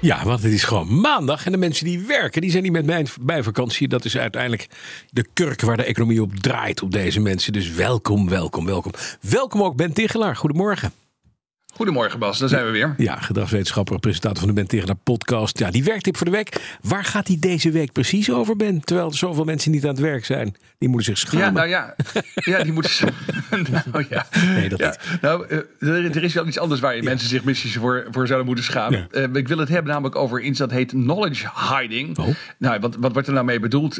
Ja, want het is gewoon maandag en de mensen die werken, die zijn niet met mijn bijvakantie. Dat is uiteindelijk de kurk waar de economie op draait op deze mensen. Dus welkom, welkom, welkom. Welkom ook Ben Tichelaar. Goedemorgen. Goedemorgen Bas, daar zijn we weer. Ja, gedragswetenschapper, presentator van de Ben Tegenaar podcast. Ja, die werktip voor de week. Waar gaat die deze week precies over, Ben? Terwijl er zoveel mensen niet aan het werk zijn. Die moeten zich schamen. Ja, nou ja. Ja, die moeten... nou ja. Nee, dat ja. niet. Nou, eh, er, is wel iets anders waar je mensen zich misschien voor, voor zouden moeten schamen. Ja. Eh, ik wil het hebben namelijk over iets dat heet knowledge hiding. Oh. Nou, wat, wat wordt er nou mee bedoeld?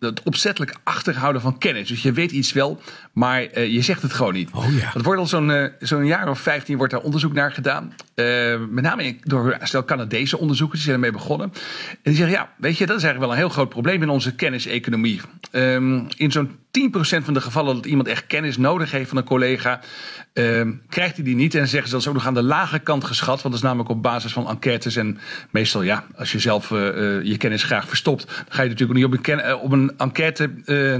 Het opzettelijk achterhouden van kennis. Dus je weet iets wel, maar eh, je zegt het gewoon niet. Oh ja. Dat wordt al zo'n zo'n jaar of 15 wordt daar onderzoek naar gedaan. Eh, met name door een stel Canadese onderzoekers, die zijn ermee begonnen. En die zeggen, ja, weet je, dat is eigenlijk wel een heel groot probleem in onze kenniseconomie. Ehm, in zo'n 10% van de gevallen dat iemand echt kennis nodig heeft van een collega, ehm, krijgt hij die niet. En zeggen ze dat is ook nog aan de lage kant geschat. Want dat is namelijk op basis van enquêtes. En meestal, ja, als je zelf eh, eh, je kennis graag verstopt, dan ga je natuurlijk ook niet op een, op een enquête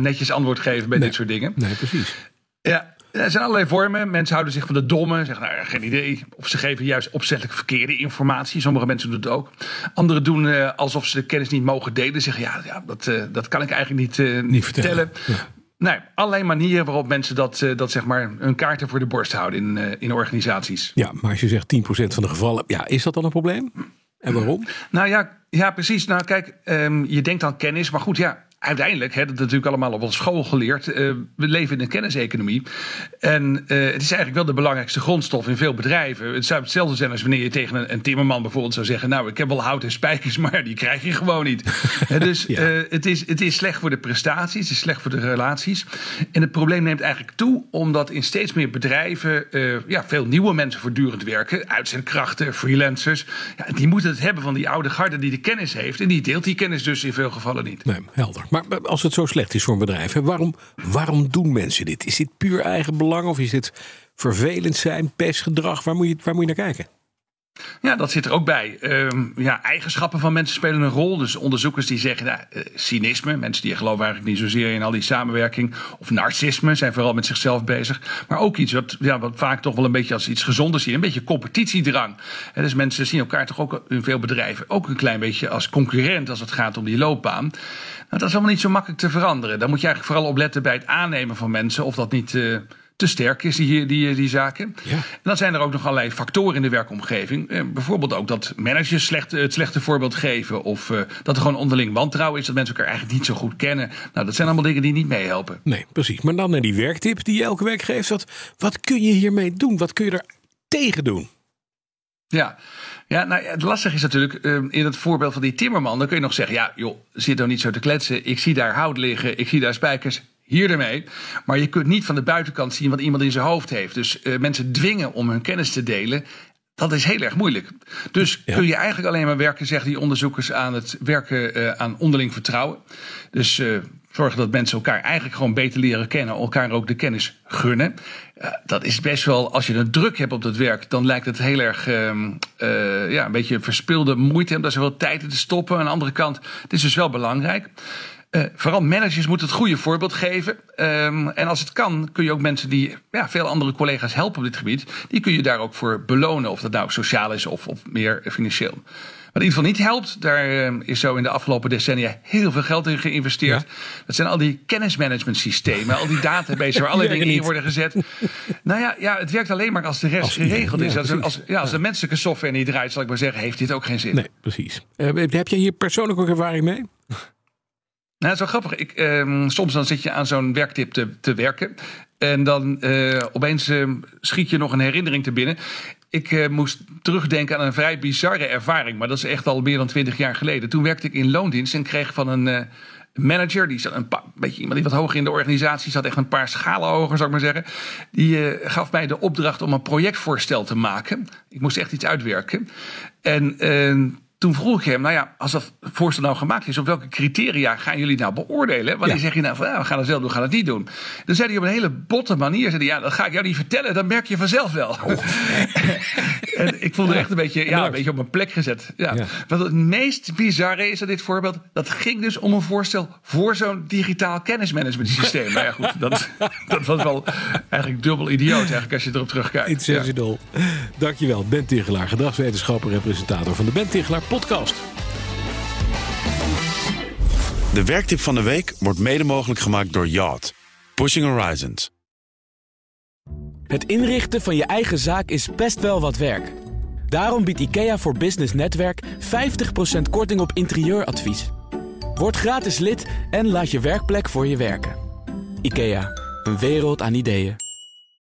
netjes antwoord geven bij Nee. dit soort dingen. Nee, precies. Ja, er zijn allerlei vormen. Mensen houden zich van de domme, zeggen nou, geen idee. Of ze geven juist opzettelijk verkeerde informatie. Sommige mensen doen het ook. Anderen doen eh, alsof ze de kennis niet mogen delen. Zeggen ja, ja dat, eh, dat kan ik eigenlijk niet, eh, niet, vertellen. vertellen. Nee, allerlei manieren waarop mensen dat, dat zeg maar hun kaarten voor de borst houden in, in organisaties. Ja, maar als je zegt 10% van de gevallen, ja, is dat dan een probleem? En waarom? Nou ja, ja precies. Nou kijk, ehm, je denkt aan kennis, maar goed, ja. Uiteindelijk, hè, dat is natuurlijk allemaal op ons school geleerd. eh, we leven in een kenniseconomie. En eh, het is eigenlijk wel de belangrijkste grondstof in veel bedrijven. Het zou hetzelfde zijn als wanneer je tegen een, een timmerman bijvoorbeeld zou zeggen: Nou, ik heb wel hout en spijkers, maar die krijg je gewoon niet. Dus Ja. eh, het, is, het is slecht voor de prestaties, het is slecht voor de relaties. En het probleem neemt eigenlijk toe, omdat in steeds meer bedrijven ja, veel nieuwe mensen voortdurend werken. Uitzendkrachten, freelancers. Ja, die moeten het hebben van die oude garde die de kennis heeft. En die deelt die kennis dus in veel gevallen niet. Nee, helder. Maar als het zo slecht is voor een bedrijf, waarom, waarom doen mensen dit? Is dit puur eigen belang of is dit vervelend zijn, pestgedrag? Waar moet je, waar moet je naar kijken? Ja, dat zit er ook bij. Ehm, ja, eigenschappen van mensen spelen een rol. Dus onderzoekers die zeggen, nou, eh, cynisme, mensen die geloven eigenlijk niet zozeer in al die samenwerking, of narcisme, zijn vooral met zichzelf bezig. Maar ook iets wat, ja, wat vaak toch wel een beetje als iets gezonders zien, een beetje competitiedrang. Dus mensen zien elkaar toch ook in veel bedrijven ook een klein beetje als concurrent als het gaat om die loopbaan. Nou, dat is allemaal niet zo makkelijk te veranderen. Daar moet je eigenlijk vooral op letten bij het aannemen van mensen, of dat niet. eh, te sterk is, die, die, die zaken. Ja. En dan zijn er ook nog allerlei factoren in de werkomgeving. Eh, bijvoorbeeld ook dat managers slecht, het slechte voorbeeld geven. Of eh, dat er gewoon onderling wantrouwen is. Dat mensen elkaar eigenlijk niet zo goed kennen. Nou, dat zijn allemaal dingen die niet meehelpen. Nee, precies. Maar dan naar die werktip die je elke week geeft. Wat, wat kun je hiermee doen? Wat kun je er tegen doen? Ja, ja nou, het lastige is natuurlijk, eh, in het voorbeeld van die timmerman, dan kun je nog zeggen, ja joh, zit nou niet zo te kletsen. Ik zie daar hout liggen, ik zie daar spijkers, hier ermee. Maar je kunt niet van de buitenkant zien wat iemand in zijn hoofd heeft. Dus eh, mensen dwingen om hun kennis te delen, dat is heel erg moeilijk. Dus Ja. kun je eigenlijk alleen maar werken, zeggen die onderzoekers, aan het werken eh, aan onderling vertrouwen. Dus eh, zorgen dat mensen elkaar eigenlijk gewoon beter leren kennen, elkaar ook de kennis gunnen. Dat is best wel, als je een druk hebt op dat werk, dan lijkt het heel erg ehm, eh, ja, een beetje verspilde moeite om daar zoveel tijd in te stoppen. Aan de andere kant, het is dus wel belangrijk. Eh, vooral managers moeten het goede voorbeeld geven. Ehm, en als het kan, kun je ook mensen die ja, veel andere collega's helpen op dit gebied, die kun je daar ook voor belonen. Of dat nou sociaal is of, of meer financieel. Wat in ieder geval niet helpt, daar eh, is zo in de afgelopen decennia heel veel geld in geïnvesteerd. Dat zijn al die kennismanagement systemen, al die databases waar allerlei dingen in worden gezet. nou ja, ja, het werkt alleen maar als de rest Als geregeld is. ja, Als, als, ja, als de menselijke software niet draait, zal ik maar zeggen, heeft dit ook geen zin. Nee, precies. Eh, heb jij hier persoonlijk ook ervaring mee? Nou, wel grappig. Ik, ehm, soms dan zit je aan zo'n werktip te, te werken. En dan eh, opeens ehm, schiet je nog een herinnering te binnen. Ik eh, moest terugdenken aan een vrij bizarre ervaring. Maar dat is echt al meer dan twintig jaar geleden. Toen werkte ik in loondienst en kreeg van een eh, manager... die zat een beetje iemand die wat hoger in de organisatie zat... echt een paar schalen hoger, zou ik maar zeggen. Die gaf mij de opdracht om een projectvoorstel te maken. Ik moest echt iets uitwerken. En... eh, toen vroeg ik hem, nou ja, als dat voorstel nou gemaakt is, op welke criteria gaan jullie nou beoordelen? Wanneer Ja. zeg je nou van, ja, we gaan het wel doen, we gaan het niet doen? Dan zei hij op een hele botte manier, zei hij, ja, dat ga ik jou niet vertellen, dat merk je vanzelf wel. en ik voelde me echt een beetje, ja, een beetje op mijn plek gezet. Ja. Ja. Wat het meest bizarre is aan dit voorbeeld, dat ging dus om een voorstel voor zo'n digitaal kennismanagement systeem. nou ja, goed, dat, dat was wel eigenlijk dubbel idioot eigenlijk als je erop terugkijkt. Intentional. Dankjewel, Ben Tichelaar, gedragswetenschapper en presentator van de Ben Tichelaar podcast. De werktip van de week wordt mede mogelijk gemaakt door Yacht. Pushing Horizons. Het inrichten van je eigen zaak is best wel wat werk. Daarom biedt IKEA voor Business Netwerk 50% korting op interieuradvies. Word gratis lid en laat je werkplek voor je werken. IKEA, een wereld aan ideeën.